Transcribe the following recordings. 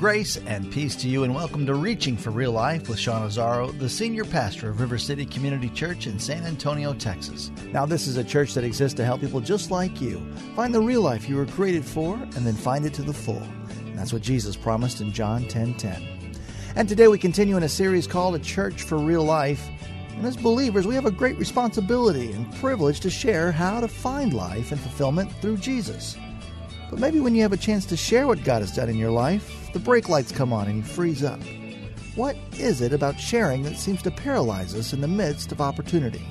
Grace and peace to you, and welcome to Reaching for Real Life with Sean Azzaro, the senior pastor of River City Community Church in San Antonio, Texas. Now, this is a church that exists to help people just like you find the real life you were created for and then find it to the full. And that's what Jesus promised in John 10 10. And today we continue in a series called A Church for Real Life. And as believers, we have a great responsibility and privilege to share how to find life and fulfillment through Jesus. But maybe when you have a chance to share what God has done in your life, the brake lights come on and you freeze up. What is it about sharing that seems to paralyze us in the midst of opportunity?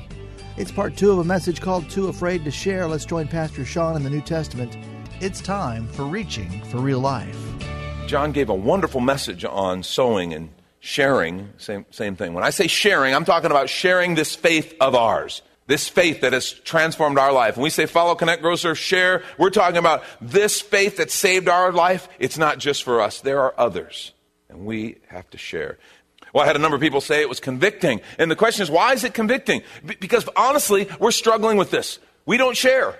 It's part two of a message called Too Afraid to Share. Let's join Pastor Sean in the New Testament. It's time for Reaching for Real Life. John gave a wonderful message on sowing and sharing. Same, same thing. When I say sharing, I'm talking about sharing this faith of ours. This faith that has transformed our life. When we say follow, connect, grow, serve, share, we're talking about this faith that saved our life. It's not just for us. There are others. And we have to share. Well, I had a number of people say it was convicting. And the question is, why is it convicting? Because honestly, we're struggling with this. We don't share.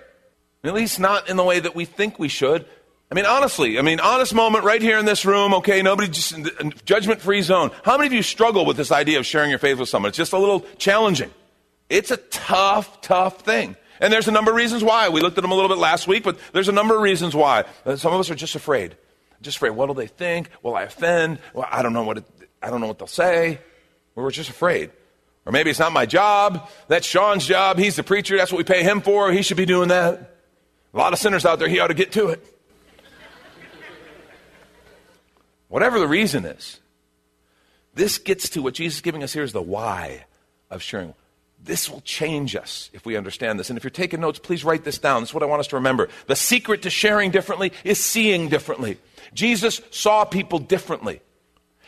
At least not in the way that we think we should. I mean, honestly, I mean, honest moment right here in this room, okay, nobody just, judgment free zone. How many of you struggle with this idea of sharing your faith with someone? It's just a little challenging. It's a tough, tough thing. And there's a number of reasons why. We looked at them a little bit last week, but there's a number of reasons why. Uh, some of us are just afraid. Just afraid. What will they think? Will I offend? Well, I don't know what it, I don't know what they'll say. we're just afraid. Or maybe it's not my job. That's Sean's job. He's the preacher. That's what we pay him for. He should be doing that. A lot of sinners out there. He ought to get to it. Whatever the reason is, this gets to what Jesus is giving us here is the why of sharing. This will change us if we understand this. And if you're taking notes, please write this down. This is what I want us to remember. The secret to sharing differently is seeing differently. Jesus saw people differently.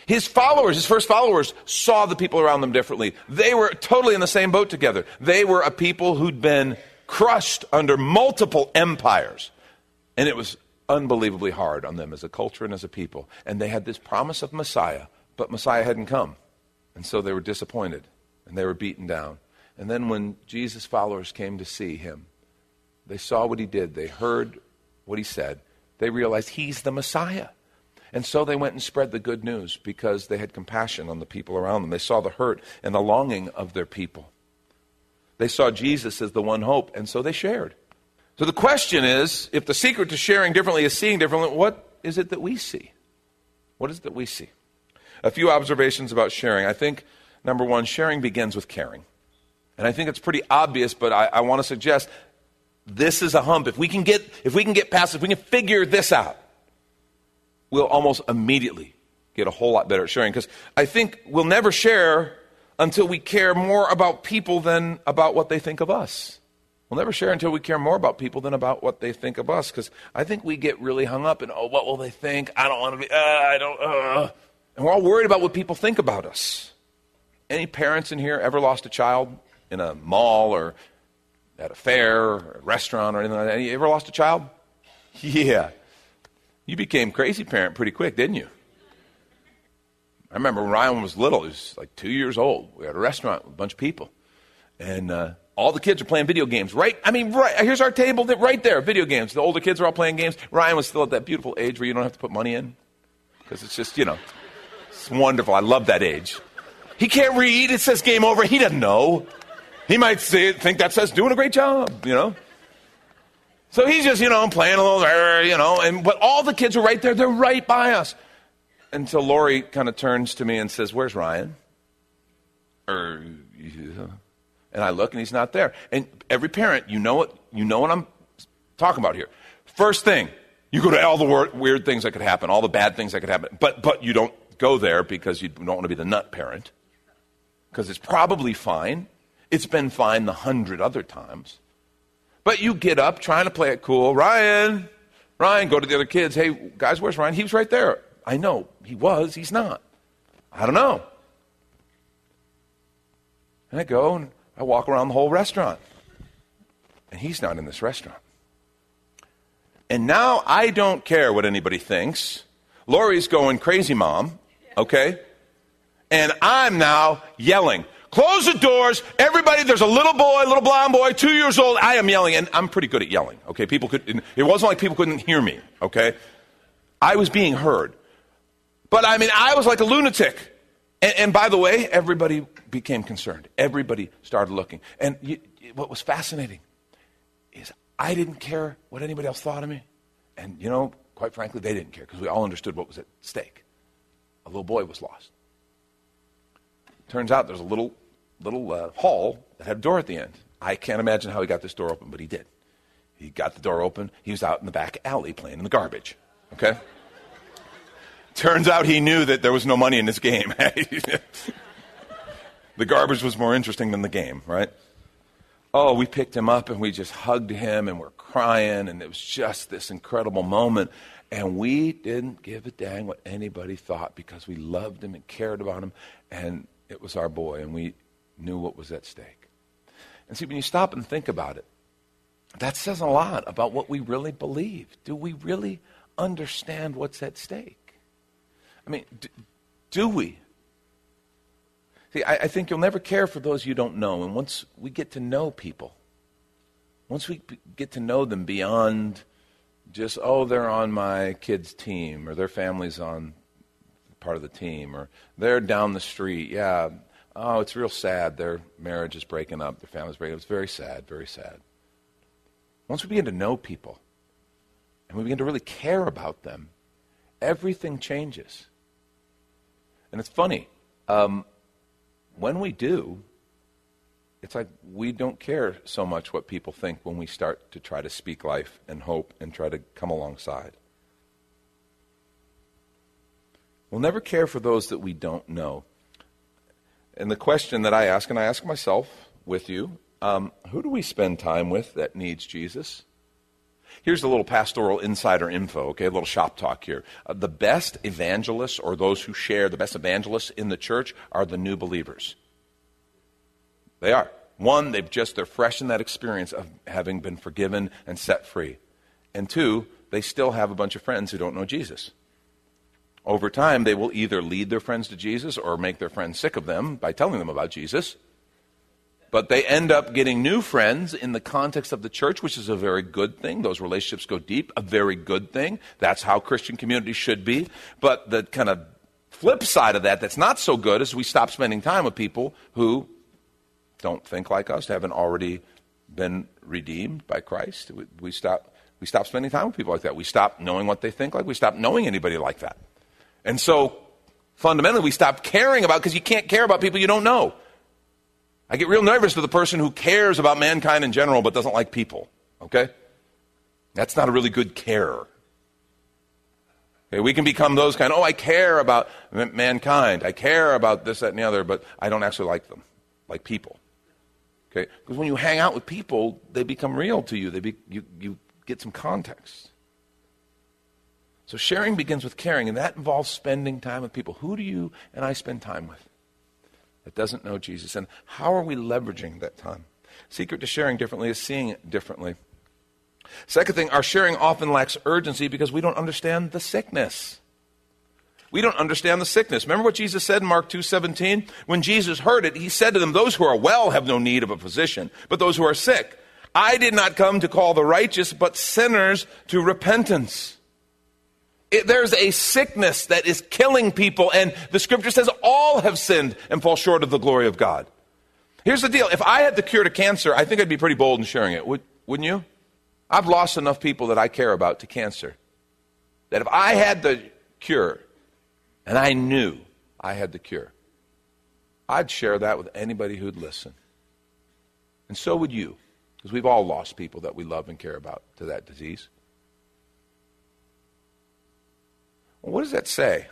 His followers, his first followers, saw the people around them differently. They were totally in the same boat together. They were a people who'd been crushed under multiple empires. And it was unbelievably hard on them as a culture and as a people. And they had this promise of Messiah, but Messiah hadn't come. And so they were disappointed and they were beaten down. And then when Jesus' followers came to see him, they saw what he did, they heard what he said, they realized he's the Messiah. And so they went and spread the good news because they had compassion on the people around them. They saw the hurt and the longing of their people. They saw Jesus as the one hope, and so they shared. So the question is if the secret to sharing differently is seeing differently, what is it that we see? What is it that we see? A few observations about sharing. I think, number one, sharing begins with caring. And I think it's pretty obvious, but I, I want to suggest this is a hump. If we can get if we can get past, if we can figure this out, we'll almost immediately get a whole lot better at sharing. Because I think we'll never share until we care more about people than about what they think of us. We'll never share until we care more about people than about what they think of us. Because I think we get really hung up in, oh, what will they think? I don't want to be, uh, I don't, uh. And we're all worried about what people think about us. Any parents in here ever lost a child? In a mall or at a fair or a restaurant or anything like that? You ever lost a child? Yeah. You became crazy parent pretty quick, didn't you? I remember when Ryan was little, he was like two years old. We had a restaurant with a bunch of people. And uh, all the kids are playing video games, right? I mean, right, here's our table that, right there, video games. The older kids are all playing games. Ryan was still at that beautiful age where you don't have to put money in. Because it's just, you know, it's wonderful. I love that age. He can't read. It says game over. He doesn't know. He might think that says doing a great job, you know. So he's just, you know, playing a little, you know, and but all the kids are right there. They're right by us. Until Lori kind of turns to me and says, "Where's Ryan?" Or, and I look and he's not there. And every parent, you know what, you know what I'm talking about here. First thing, you go to all the weird things that could happen, all the bad things that could happen, but but you don't go there because you don't want to be the nut parent, because it's probably fine. It's been fine the hundred other times. But you get up trying to play it cool. Ryan, Ryan, go to the other kids. Hey, guys, where's Ryan? He was right there. I know. He was. He's not. I don't know. And I go and I walk around the whole restaurant. And he's not in this restaurant. And now I don't care what anybody thinks. Lori's going crazy, mom, okay? And I'm now yelling, close the doors. Everybody, there's a little boy, little blonde boy, two years old. I am yelling, and I'm pretty good at yelling, okay? People could, it wasn't like people couldn't hear me, okay? I was being heard. But I mean, I was like a lunatic. And, and by the way, everybody became concerned. Everybody started looking. And you, what was fascinating is I didn't care what anybody else thought of me. And, you know, quite frankly, they didn't care because we all understood what was at stake. A little boy was lost. Turns out there's a little, little uh, hall that had a door at the end. I can't imagine how he got this door open, but he did. He got the door open. He was out in the back alley playing in the garbage. Okay? Turns out he knew that there was no money in this game. the garbage was more interesting than the game, right? Oh, we picked him up and we just hugged him and we're crying, and it was just this incredible moment. And we didn't give a dang what anybody thought because we loved him and cared about him, and it was our boy, and we knew what was at stake. And see, when you stop and think about it, that says a lot about what we really believe. Do we really understand what's at stake? I mean, do, do we? See, I, I think you'll never care for those you don't know. And once we get to know people, once we get to know them beyond just, oh, they're on my kid's team, or their family's on part of the team, or they're down the street, yeah, oh, it's real sad. Their marriage is breaking up, their family's breaking up. It's very sad, very sad. Once we begin to know people, and we begin to really care about them, everything changes. And it's funny. Um, when we do, it's like we don't care so much what people think when we start to try to speak life and hope and try to come alongside. We'll never care for those that we don't know. And the question that I ask, and I ask myself with you, um, who do we spend time with that needs Jesus? Here's a little pastoral insider info, okay, a little shop talk here. Uh, the best evangelists, or those who share, the best evangelists in the church are the new believers. They are. One, they've just, they're fresh in that experience of having been forgiven and set free. And two, they still have a bunch of friends who don't know Jesus. Over time, they will either lead their friends to Jesus or make their friends sick of them by telling them about Jesus. But they end up getting new friends in the context of the church, which is a very good thing. Those relationships go deep, a very good thing. That's how Christian community should be. But the kind of flip side of that that's not so good is we stop spending time with people who don't think like us, haven't already been redeemed by Christ. We, we, stop, we stop spending time with people like that. We stop knowing what they think like. We stop knowing anybody like that. And so fundamentally, we stop caring about because you can't care about people you don't know. I get real nervous to the person who cares about mankind in general but doesn't like people. Okay? That's not a really good care. Okay, we can become those kind, oh, I care about mankind. I care about this, that, and the other, but I don't actually like them, like people. Okay? Because when you hang out with people, they become real to you. They be, you, you get some context. So sharing begins with caring, and that involves spending time with people. Who do you and I spend time with? that doesn't know Jesus. And how are we leveraging that time? Secret to sharing differently is seeing it differently. Second thing, our sharing often lacks urgency because we don't understand the sickness. We don't understand the sickness. Remember what Jesus said in Mark 2:17? When Jesus heard it, he said to them, "Those who are well have no need of a physician, but those who are sick. I did not come to call the righteous, but sinners to repentance." It, there's a sickness that is killing people, and the scripture says all have sinned and fall short of the glory of God. Here's the deal if I had the cure to cancer, I think I'd be pretty bold in sharing it, would, wouldn't you? I've lost enough people that I care about to cancer. That if I had the cure, and I knew I had the cure, I'd share that with anybody who'd listen. And so would you, because we've all lost people that we love and care about to that disease. What does that say?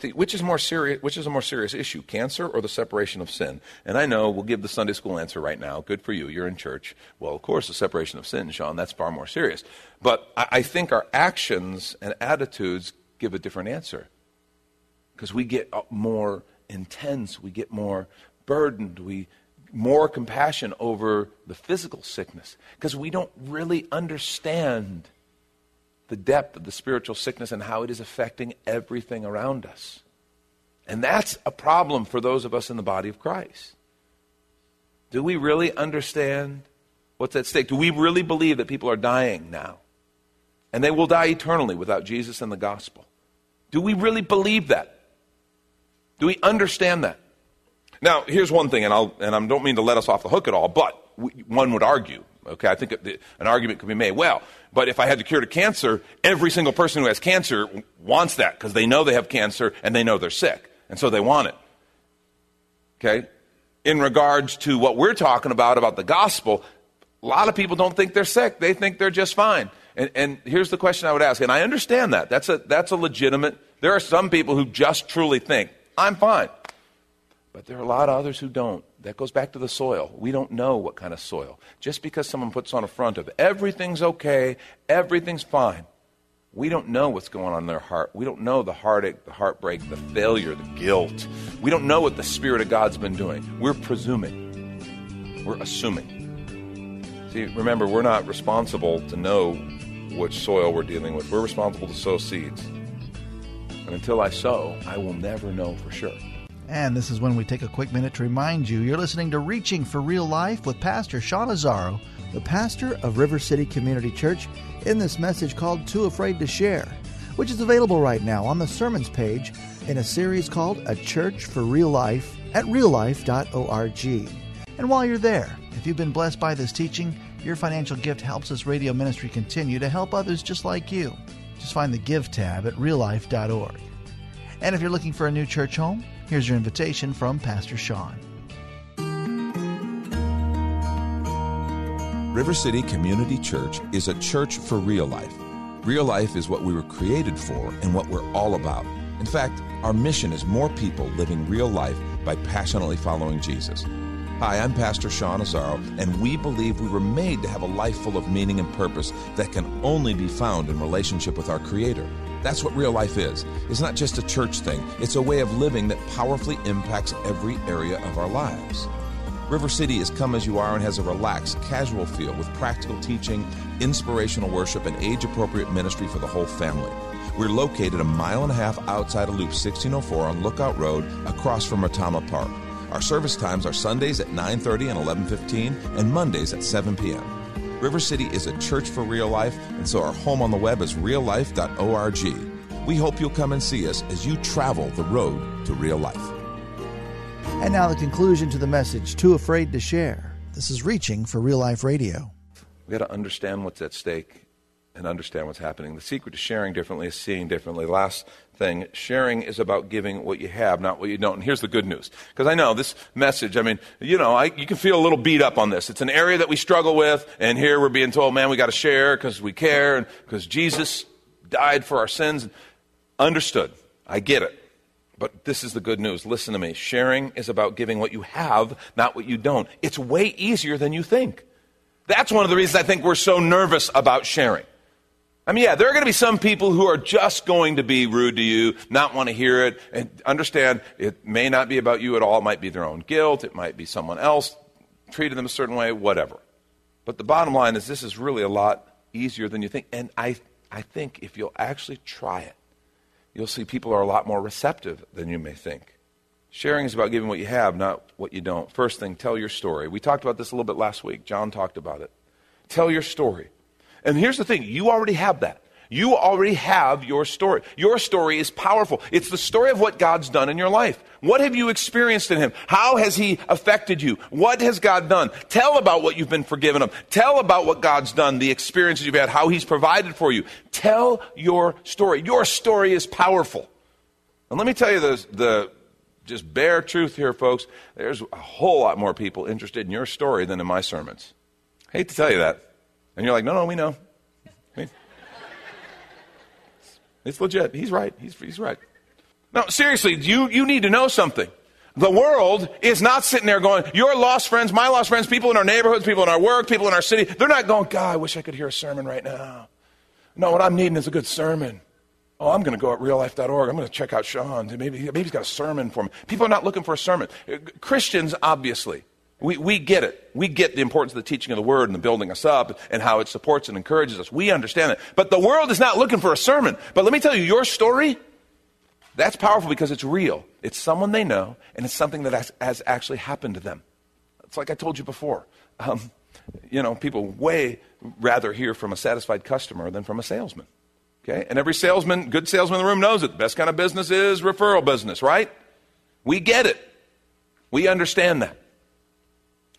See, which is more serious? Which is a more serious issue, cancer or the separation of sin? And I know we'll give the Sunday school answer right now. Good for you. You're in church. Well, of course, the separation of sin, Sean. That's far more serious. But I, I think our actions and attitudes give a different answer because we get uh, more intense. We get more burdened. We more compassion over the physical sickness because we don't really understand the depth of the spiritual sickness and how it is affecting everything around us. And that's a problem for those of us in the body of Christ. Do we really understand what's at stake? Do we really believe that people are dying now? And they will die eternally without Jesus and the gospel. Do we really believe that? Do we understand that? Now, here's one thing, and, I'll, and I don't mean to let us off the hook at all, but one would argue, okay, I think an argument could be made. Well, but if I had the cure to cancer, every single person who has cancer wants that because they know they have cancer and they know they're sick, and so they want it. Okay? In regards to what we're talking about, about the gospel, a lot of people don't think they're sick. They think they're just fine. And, and here's the question I would ask, and I understand that. That's a, that's a legitimate, there are some people who just truly think, I'm fine. But there are a lot of others who don't. That goes back to the soil. We don't know what kind of soil. Just because someone puts on a front of everything's okay, everything's fine, we don't know what's going on in their heart. We don't know the heartache, the heartbreak, the failure, the guilt. We don't know what the Spirit of God's been doing. We're presuming, we're assuming. See, remember, we're not responsible to know which soil we're dealing with. We're responsible to sow seeds. And until I sow, I will never know for sure. And this is when we take a quick minute to remind you you're listening to Reaching for Real Life with Pastor Sean Azzaro, the pastor of River City Community Church, in this message called Too Afraid to Share, which is available right now on the sermons page in a series called A Church for Real Life at reallife.org. And while you're there, if you've been blessed by this teaching, your financial gift helps this radio ministry continue to help others just like you. Just find the Give tab at reallife.org. And if you're looking for a new church home, Here's your invitation from Pastor Sean. River City Community Church is a church for real life. Real life is what we were created for and what we're all about. In fact, our mission is more people living real life by passionately following Jesus. Hi, I'm Pastor Sean Azzaro, and we believe we were made to have a life full of meaning and purpose that can only be found in relationship with our Creator. That's what real life is. It's not just a church thing, it's a way of living that powerfully impacts every area of our lives. River City is come as you are and has a relaxed, casual feel with practical teaching, inspirational worship, and age appropriate ministry for the whole family. We're located a mile and a half outside of Loop 1604 on Lookout Road across from Retama Park. Our service times are Sundays at 9:30 and 11:15 and Mondays at 7 p.m. River City is a church for real life, and so our home on the web is reallife.org. We hope you'll come and see us as you travel the road to real life. And now the conclusion to the message Too Afraid to Share. This is Reaching for Real Life Radio. We've got to understand what's at stake and understand what's happening. The secret to sharing differently is seeing differently. Last thing, sharing is about giving what you have, not what you don't. And here's the good news. Because I know this message, I mean, you know, I, you can feel a little beat up on this. It's an area that we struggle with, and here we're being told, man, we got to share because we care and because Jesus died for our sins. Understood. I get it. But this is the good news. Listen to me. Sharing is about giving what you have, not what you don't. It's way easier than you think. That's one of the reasons I think we're so nervous about sharing. I mean, yeah, there are going to be some people who are just going to be rude to you, not want to hear it, and understand it may not be about you at all. It might be their own guilt. It might be someone else treated them a certain way, whatever. But the bottom line is this is really a lot easier than you think. And I, I think if you'll actually try it, you'll see people are a lot more receptive than you may think. Sharing is about giving what you have, not what you don't. First thing, tell your story. We talked about this a little bit last week. John talked about it. Tell your story. And here's the thing you already have that. You already have your story. Your story is powerful. It's the story of what God's done in your life. What have you experienced in Him? How has He affected you? What has God done? Tell about what you've been forgiven of. Tell about what God's done, the experiences you've had, how He's provided for you. Tell your story. Your story is powerful. And let me tell you the, the just bare truth here, folks. There's a whole lot more people interested in your story than in my sermons. I hate to tell you that. And you're like, no, no, we know. It's legit. He's right. He's, he's right. No, seriously, you, you need to know something. The world is not sitting there going, your lost friends, my lost friends, people in our neighborhoods, people in our work, people in our city, they're not going, God, I wish I could hear a sermon right now. No, what I'm needing is a good sermon. Oh, I'm going to go at reallife.org. I'm going to check out Sean. Maybe, maybe he's got a sermon for me. People are not looking for a sermon. Christians, obviously, we, we get it. We get the importance of the teaching of the word and the building us up and how it supports and encourages us. We understand it. But the world is not looking for a sermon. But let me tell you, your story, that's powerful because it's real. It's someone they know, and it's something that has, has actually happened to them. It's like I told you before. Um, you know, people way rather hear from a satisfied customer than from a salesman. Okay? And every salesman, good salesman in the room knows it. The best kind of business is referral business, right? We get it. We understand that.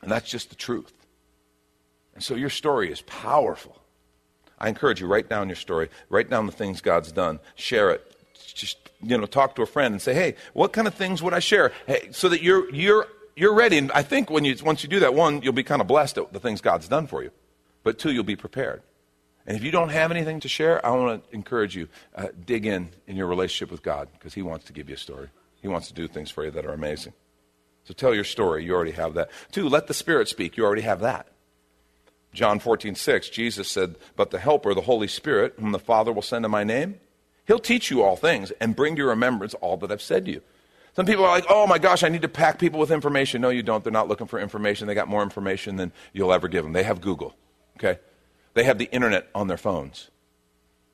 And that's just the truth. And so your story is powerful. I encourage you, write down your story, write down the things God's done, share it. Just you know, talk to a friend and say, "Hey, what kind of things would I share?" Hey, so that you're you're you're ready. And I think when you once you do that, one, you'll be kind of blessed at the things God's done for you, but two, you'll be prepared. And if you don't have anything to share, I want to encourage you uh, dig in in your relationship with God because He wants to give you a story. He wants to do things for you that are amazing. So tell your story. You already have that. Two, let the Spirit speak. You already have that. John 14, 6, Jesus said, But the Helper, the Holy Spirit, whom the Father will send in my name, he'll teach you all things and bring to your remembrance all that I've said to you. Some people are like, oh my gosh, I need to pack people with information. No, you don't. They're not looking for information. They got more information than you'll ever give them. They have Google, okay? They have the internet on their phones.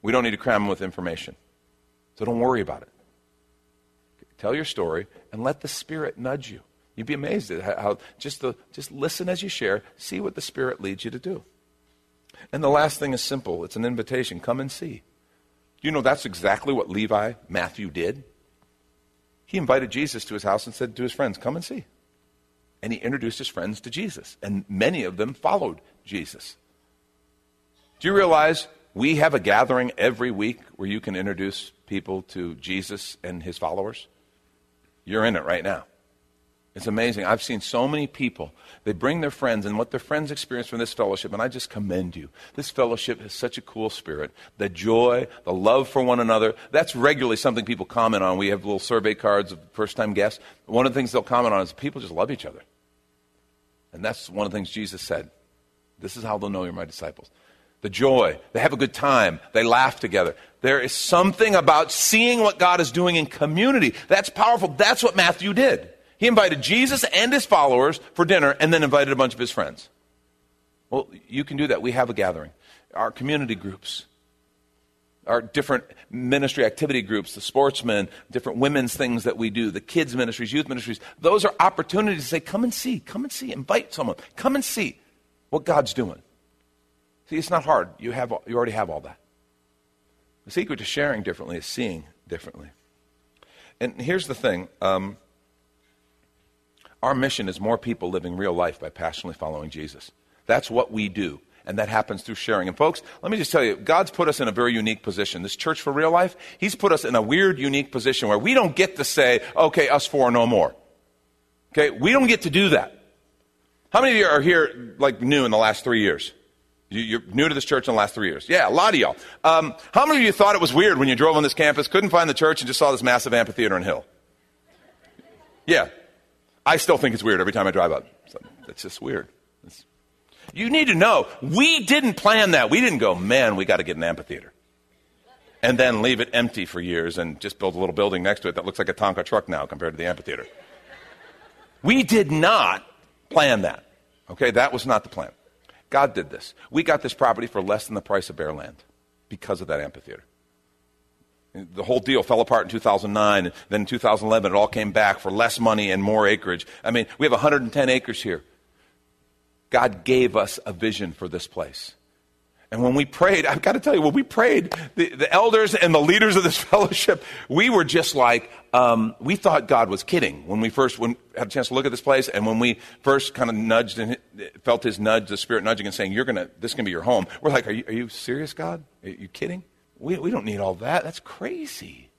We don't need to cram them with information. So don't worry about it. Tell your story and let the Spirit nudge you. You'd be amazed at how just, the, just listen as you share, see what the Spirit leads you to do. And the last thing is simple it's an invitation come and see. You know, that's exactly what Levi Matthew did. He invited Jesus to his house and said to his friends, Come and see. And he introduced his friends to Jesus, and many of them followed Jesus. Do you realize we have a gathering every week where you can introduce people to Jesus and his followers? You're in it right now. It's amazing. I've seen so many people. They bring their friends and what their friends experience from this fellowship, and I just commend you. This fellowship has such a cool spirit. The joy, the love for one another. That's regularly something people comment on. We have little survey cards of first time guests. One of the things they'll comment on is people just love each other. And that's one of the things Jesus said. This is how they'll know you're my disciples. The joy. They have a good time. They laugh together. There is something about seeing what God is doing in community. That's powerful. That's what Matthew did. He invited Jesus and his followers for dinner and then invited a bunch of his friends. Well, you can do that. We have a gathering. Our community groups, our different ministry activity groups, the sportsmen, different women's things that we do, the kids' ministries, youth ministries, those are opportunities to say, come and see, come and see, invite someone, come and see what God's doing. See, it's not hard. You, have, you already have all that. The secret to sharing differently is seeing differently. And here's the thing um, our mission is more people living real life by passionately following Jesus. That's what we do. And that happens through sharing. And folks, let me just tell you, God's put us in a very unique position. This church for real life, He's put us in a weird, unique position where we don't get to say, okay, us four, no more. Okay, we don't get to do that. How many of you are here like new in the last three years? You're new to this church in the last three years. Yeah, a lot of y'all. Um, how many of you thought it was weird when you drove on this campus, couldn't find the church, and just saw this massive amphitheater and hill? Yeah, I still think it's weird every time I drive up. So it's just weird. It's, you need to know, we didn't plan that. We didn't go, man, we got to get an amphitheater. And then leave it empty for years and just build a little building next to it that looks like a Tonka truck now compared to the amphitheater. We did not plan that. Okay, that was not the plan. God did this. We got this property for less than the price of bare land because of that amphitheater. The whole deal fell apart in 2009. And Then in 2011, it all came back for less money and more acreage. I mean, we have 110 acres here. God gave us a vision for this place. And when we prayed, I've got to tell you, when we prayed, the, the elders and the leaders of this fellowship, we were just like, um, we thought God was kidding when we first when, had a chance to look at this place. And when we first kind of nudged and felt his nudge, the Spirit nudging and saying, You're to, this is to be your home. We're like, Are you, are you serious, God? Are you kidding? We, we don't need all that. That's crazy.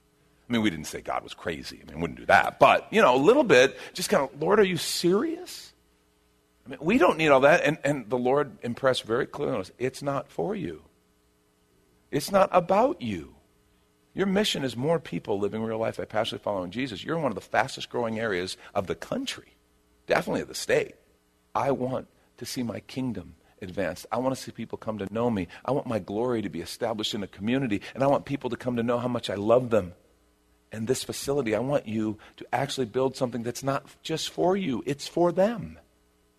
I mean, we didn't say God was crazy. I mean, we wouldn't do that. But, you know, a little bit, just kind of, Lord, are you serious? I mean, we don't need all that. And, and the Lord impressed very clearly on us it's not for you, it's not about you. Your mission is more people living real life by passionately following Jesus. You're in one of the fastest growing areas of the country, definitely of the state. I want to see my kingdom advanced. I want to see people come to know me. I want my glory to be established in a community, and I want people to come to know how much I love them. And this facility, I want you to actually build something that's not just for you, it's for them.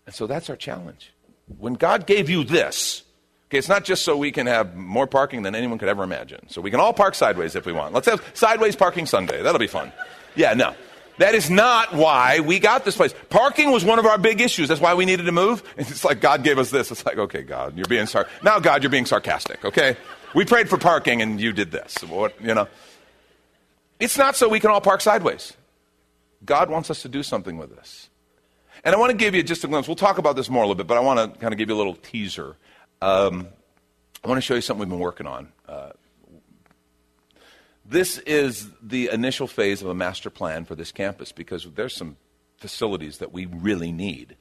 And so that's our challenge. When God gave you this, okay, it's not just so we can have more parking than anyone could ever imagine. So we can all park sideways if we want. Let's have sideways parking Sunday. That'll be fun. Yeah, no. That is not why we got this place. Parking was one of our big issues. That's why we needed to move. It's like God gave us this. It's like, okay, God, you're being sar- now, God, you're being sarcastic. Okay, we prayed for parking and you did this. What you know? It's not so we can all park sideways. God wants us to do something with this. And I want to give you just a glimpse. We'll talk about this more a little bit, but I want to kind of give you a little teaser. Um, I want to show you something we've been working on. Uh, this is the initial phase of a master plan for this campus because there's some facilities that we really need.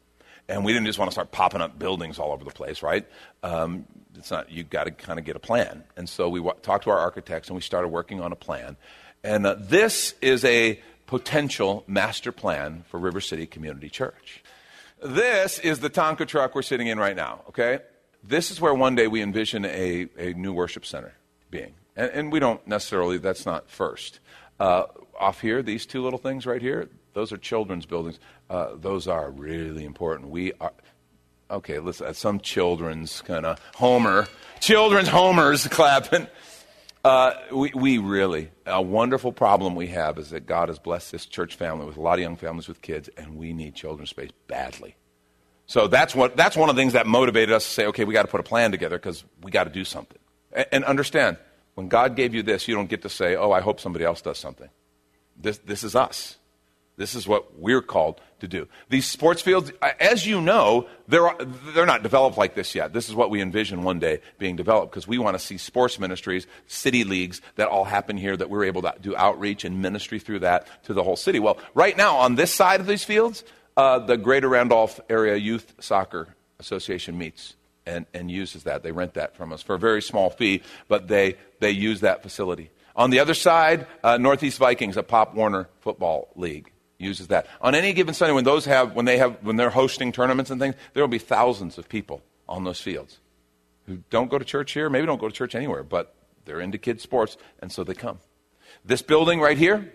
And we didn't just want to start popping up buildings all over the place, right? Um, it's not, you've got to kind of get a plan. And so we w- talked to our architects and we started working on a plan. And uh, this is a potential master plan for River City Community Church. This is the Tonka truck we're sitting in right now, okay? This is where one day we envision a, a new worship center being. And, and we don't necessarily, that's not first. Uh, off here, these two little things right here, those are children's buildings. Uh, those are really important. We are, okay, listen, some children's kind of homer, children's homers clapping. Uh, we, we really, a wonderful problem we have is that God has blessed this church family with a lot of young families with kids, and we need children's space badly. So that's, what, that's one of the things that motivated us to say, okay, we got to put a plan together because we got to do something. And, and, understand, when God gave you this, you don't get to say, oh, I hope somebody else does something. This, this is us. This is what we're called to do. These sports fields, as you know, they're, they're not developed like this yet. This is what we envision one day being developed because we want to see sports ministries, city leagues that all happen here, that we're able to do outreach and ministry through that to the whole city. Well, right now, on this side of these fields, uh, the Greater Randolph Area Youth Soccer Association meets and, and uses that. They rent that from us for a very small fee, but they, they use that facility. On the other side, uh, Northeast Vikings, a Pop Warner football league uses that. On any given Sunday, when those have, when they have, when they're hosting tournaments and things, there will be thousands of people on those fields who don't go to church here, maybe don't go to church anywhere, but they're into kids sports, and so they come. This building right here,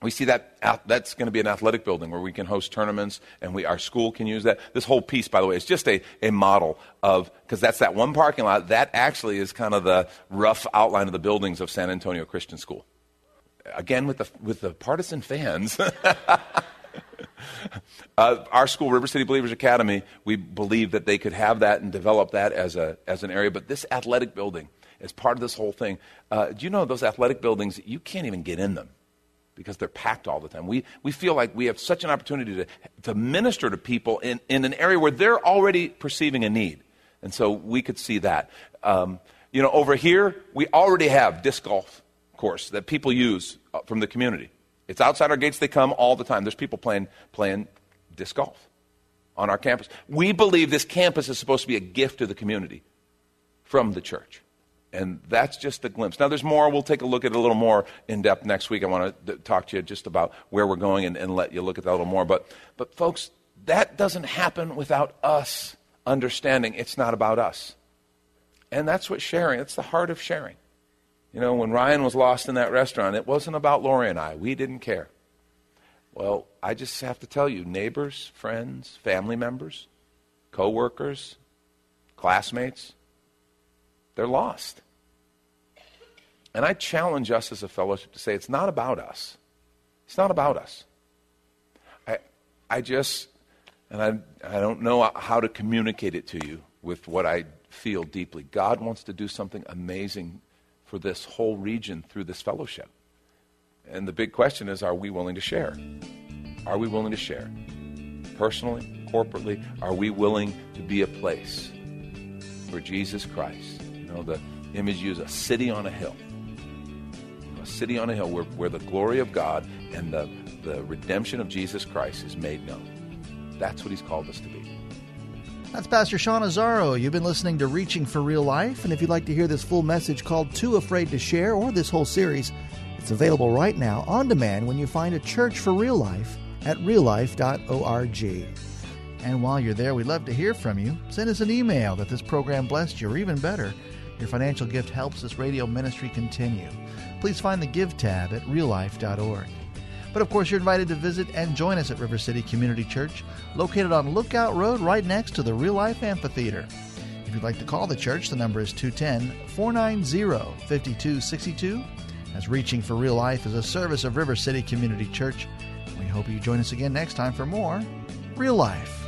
we see that that's going to be an athletic building where we can host tournaments and we, our school can use that. This whole piece, by the way, is just a, a model of, because that's that one parking lot, that actually is kind of the rough outline of the buildings of San Antonio Christian School again with the, with the partisan fans. uh, our school, River City Believers Academy, we believe that they could have that and develop that as, a, as an area. But this athletic building is part of this whole thing. Uh, do you know those athletic buildings, you can't even get in them because they're packed all the time. We, we feel like we have such an opportunity to, to minister to people in, in an area where they're already perceiving a need. And so we could see that. Um, you know, over here, we already have disc golf course that people use uh, from the community. It's outside our gates, they come all the time. There's people playing, playing disc golf on our campus. We believe this campus is supposed to be a gift to the community from the church. And that's just a glimpse. Now, there's more. We'll take a look at it a little more in depth next week. I want to talk to you just about where we're going and, and let you look at that a little more. But, but, folks, that doesn't happen without us understanding it's not about us. And that's what sharing, it's the heart of sharing. You know, when Ryan was lost in that restaurant, it wasn't about Lori and I. We didn't care. Well, I just have to tell you neighbors, friends, family members, coworkers, classmates, they're lost. And I challenge us as a fellowship to say it's not about us. It's not about us. I, I just, and I, I don't know how to communicate it to you with what I feel deeply. God wants to do something amazing for this whole region through this fellowship. And the big question is are we willing to share? Are we willing to share? Personally, corporately, are we willing to be a place for Jesus Christ? You know, the image used a city on a hill. A city on a hill where, where the glory of God and the, the redemption of Jesus Christ is made known. That's what he's called us to be. That's Pastor Sean Azzaro. You've been listening to Reaching for Real Life, and if you'd like to hear this full message called Too Afraid to Share or this whole series, it's available right now on demand when you find a church for real life at reallife.org. And while you're there, we'd love to hear from you. Send us an email that this program blessed you, or even better, your financial gift helps this radio ministry continue. Please find the Give tab at reallife.org. But of course, you're invited to visit and join us at River City Community Church, located on Lookout Road right next to the Real Life Amphitheater. If you'd like to call the church, the number is 210 490 5262. As Reaching for Real Life is a service of River City Community Church. We hope you join us again next time for more Real Life.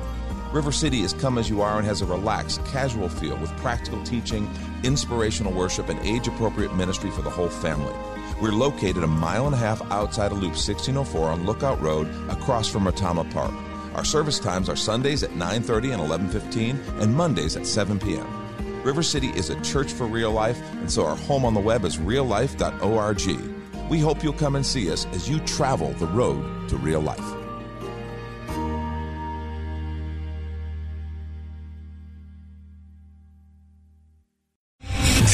River City is come as you are and has a relaxed, casual feel with practical teaching, inspirational worship, and age appropriate ministry for the whole family. We're located a mile and a half outside of Loop 1604 on Lookout Road across from Retama Park. Our service times are Sundays at 9:30 and 11:15 and Mondays at 7 p.m. River City is a church for real life, and so our home on the web is reallife.org. We hope you'll come and see us as you travel the road to real life.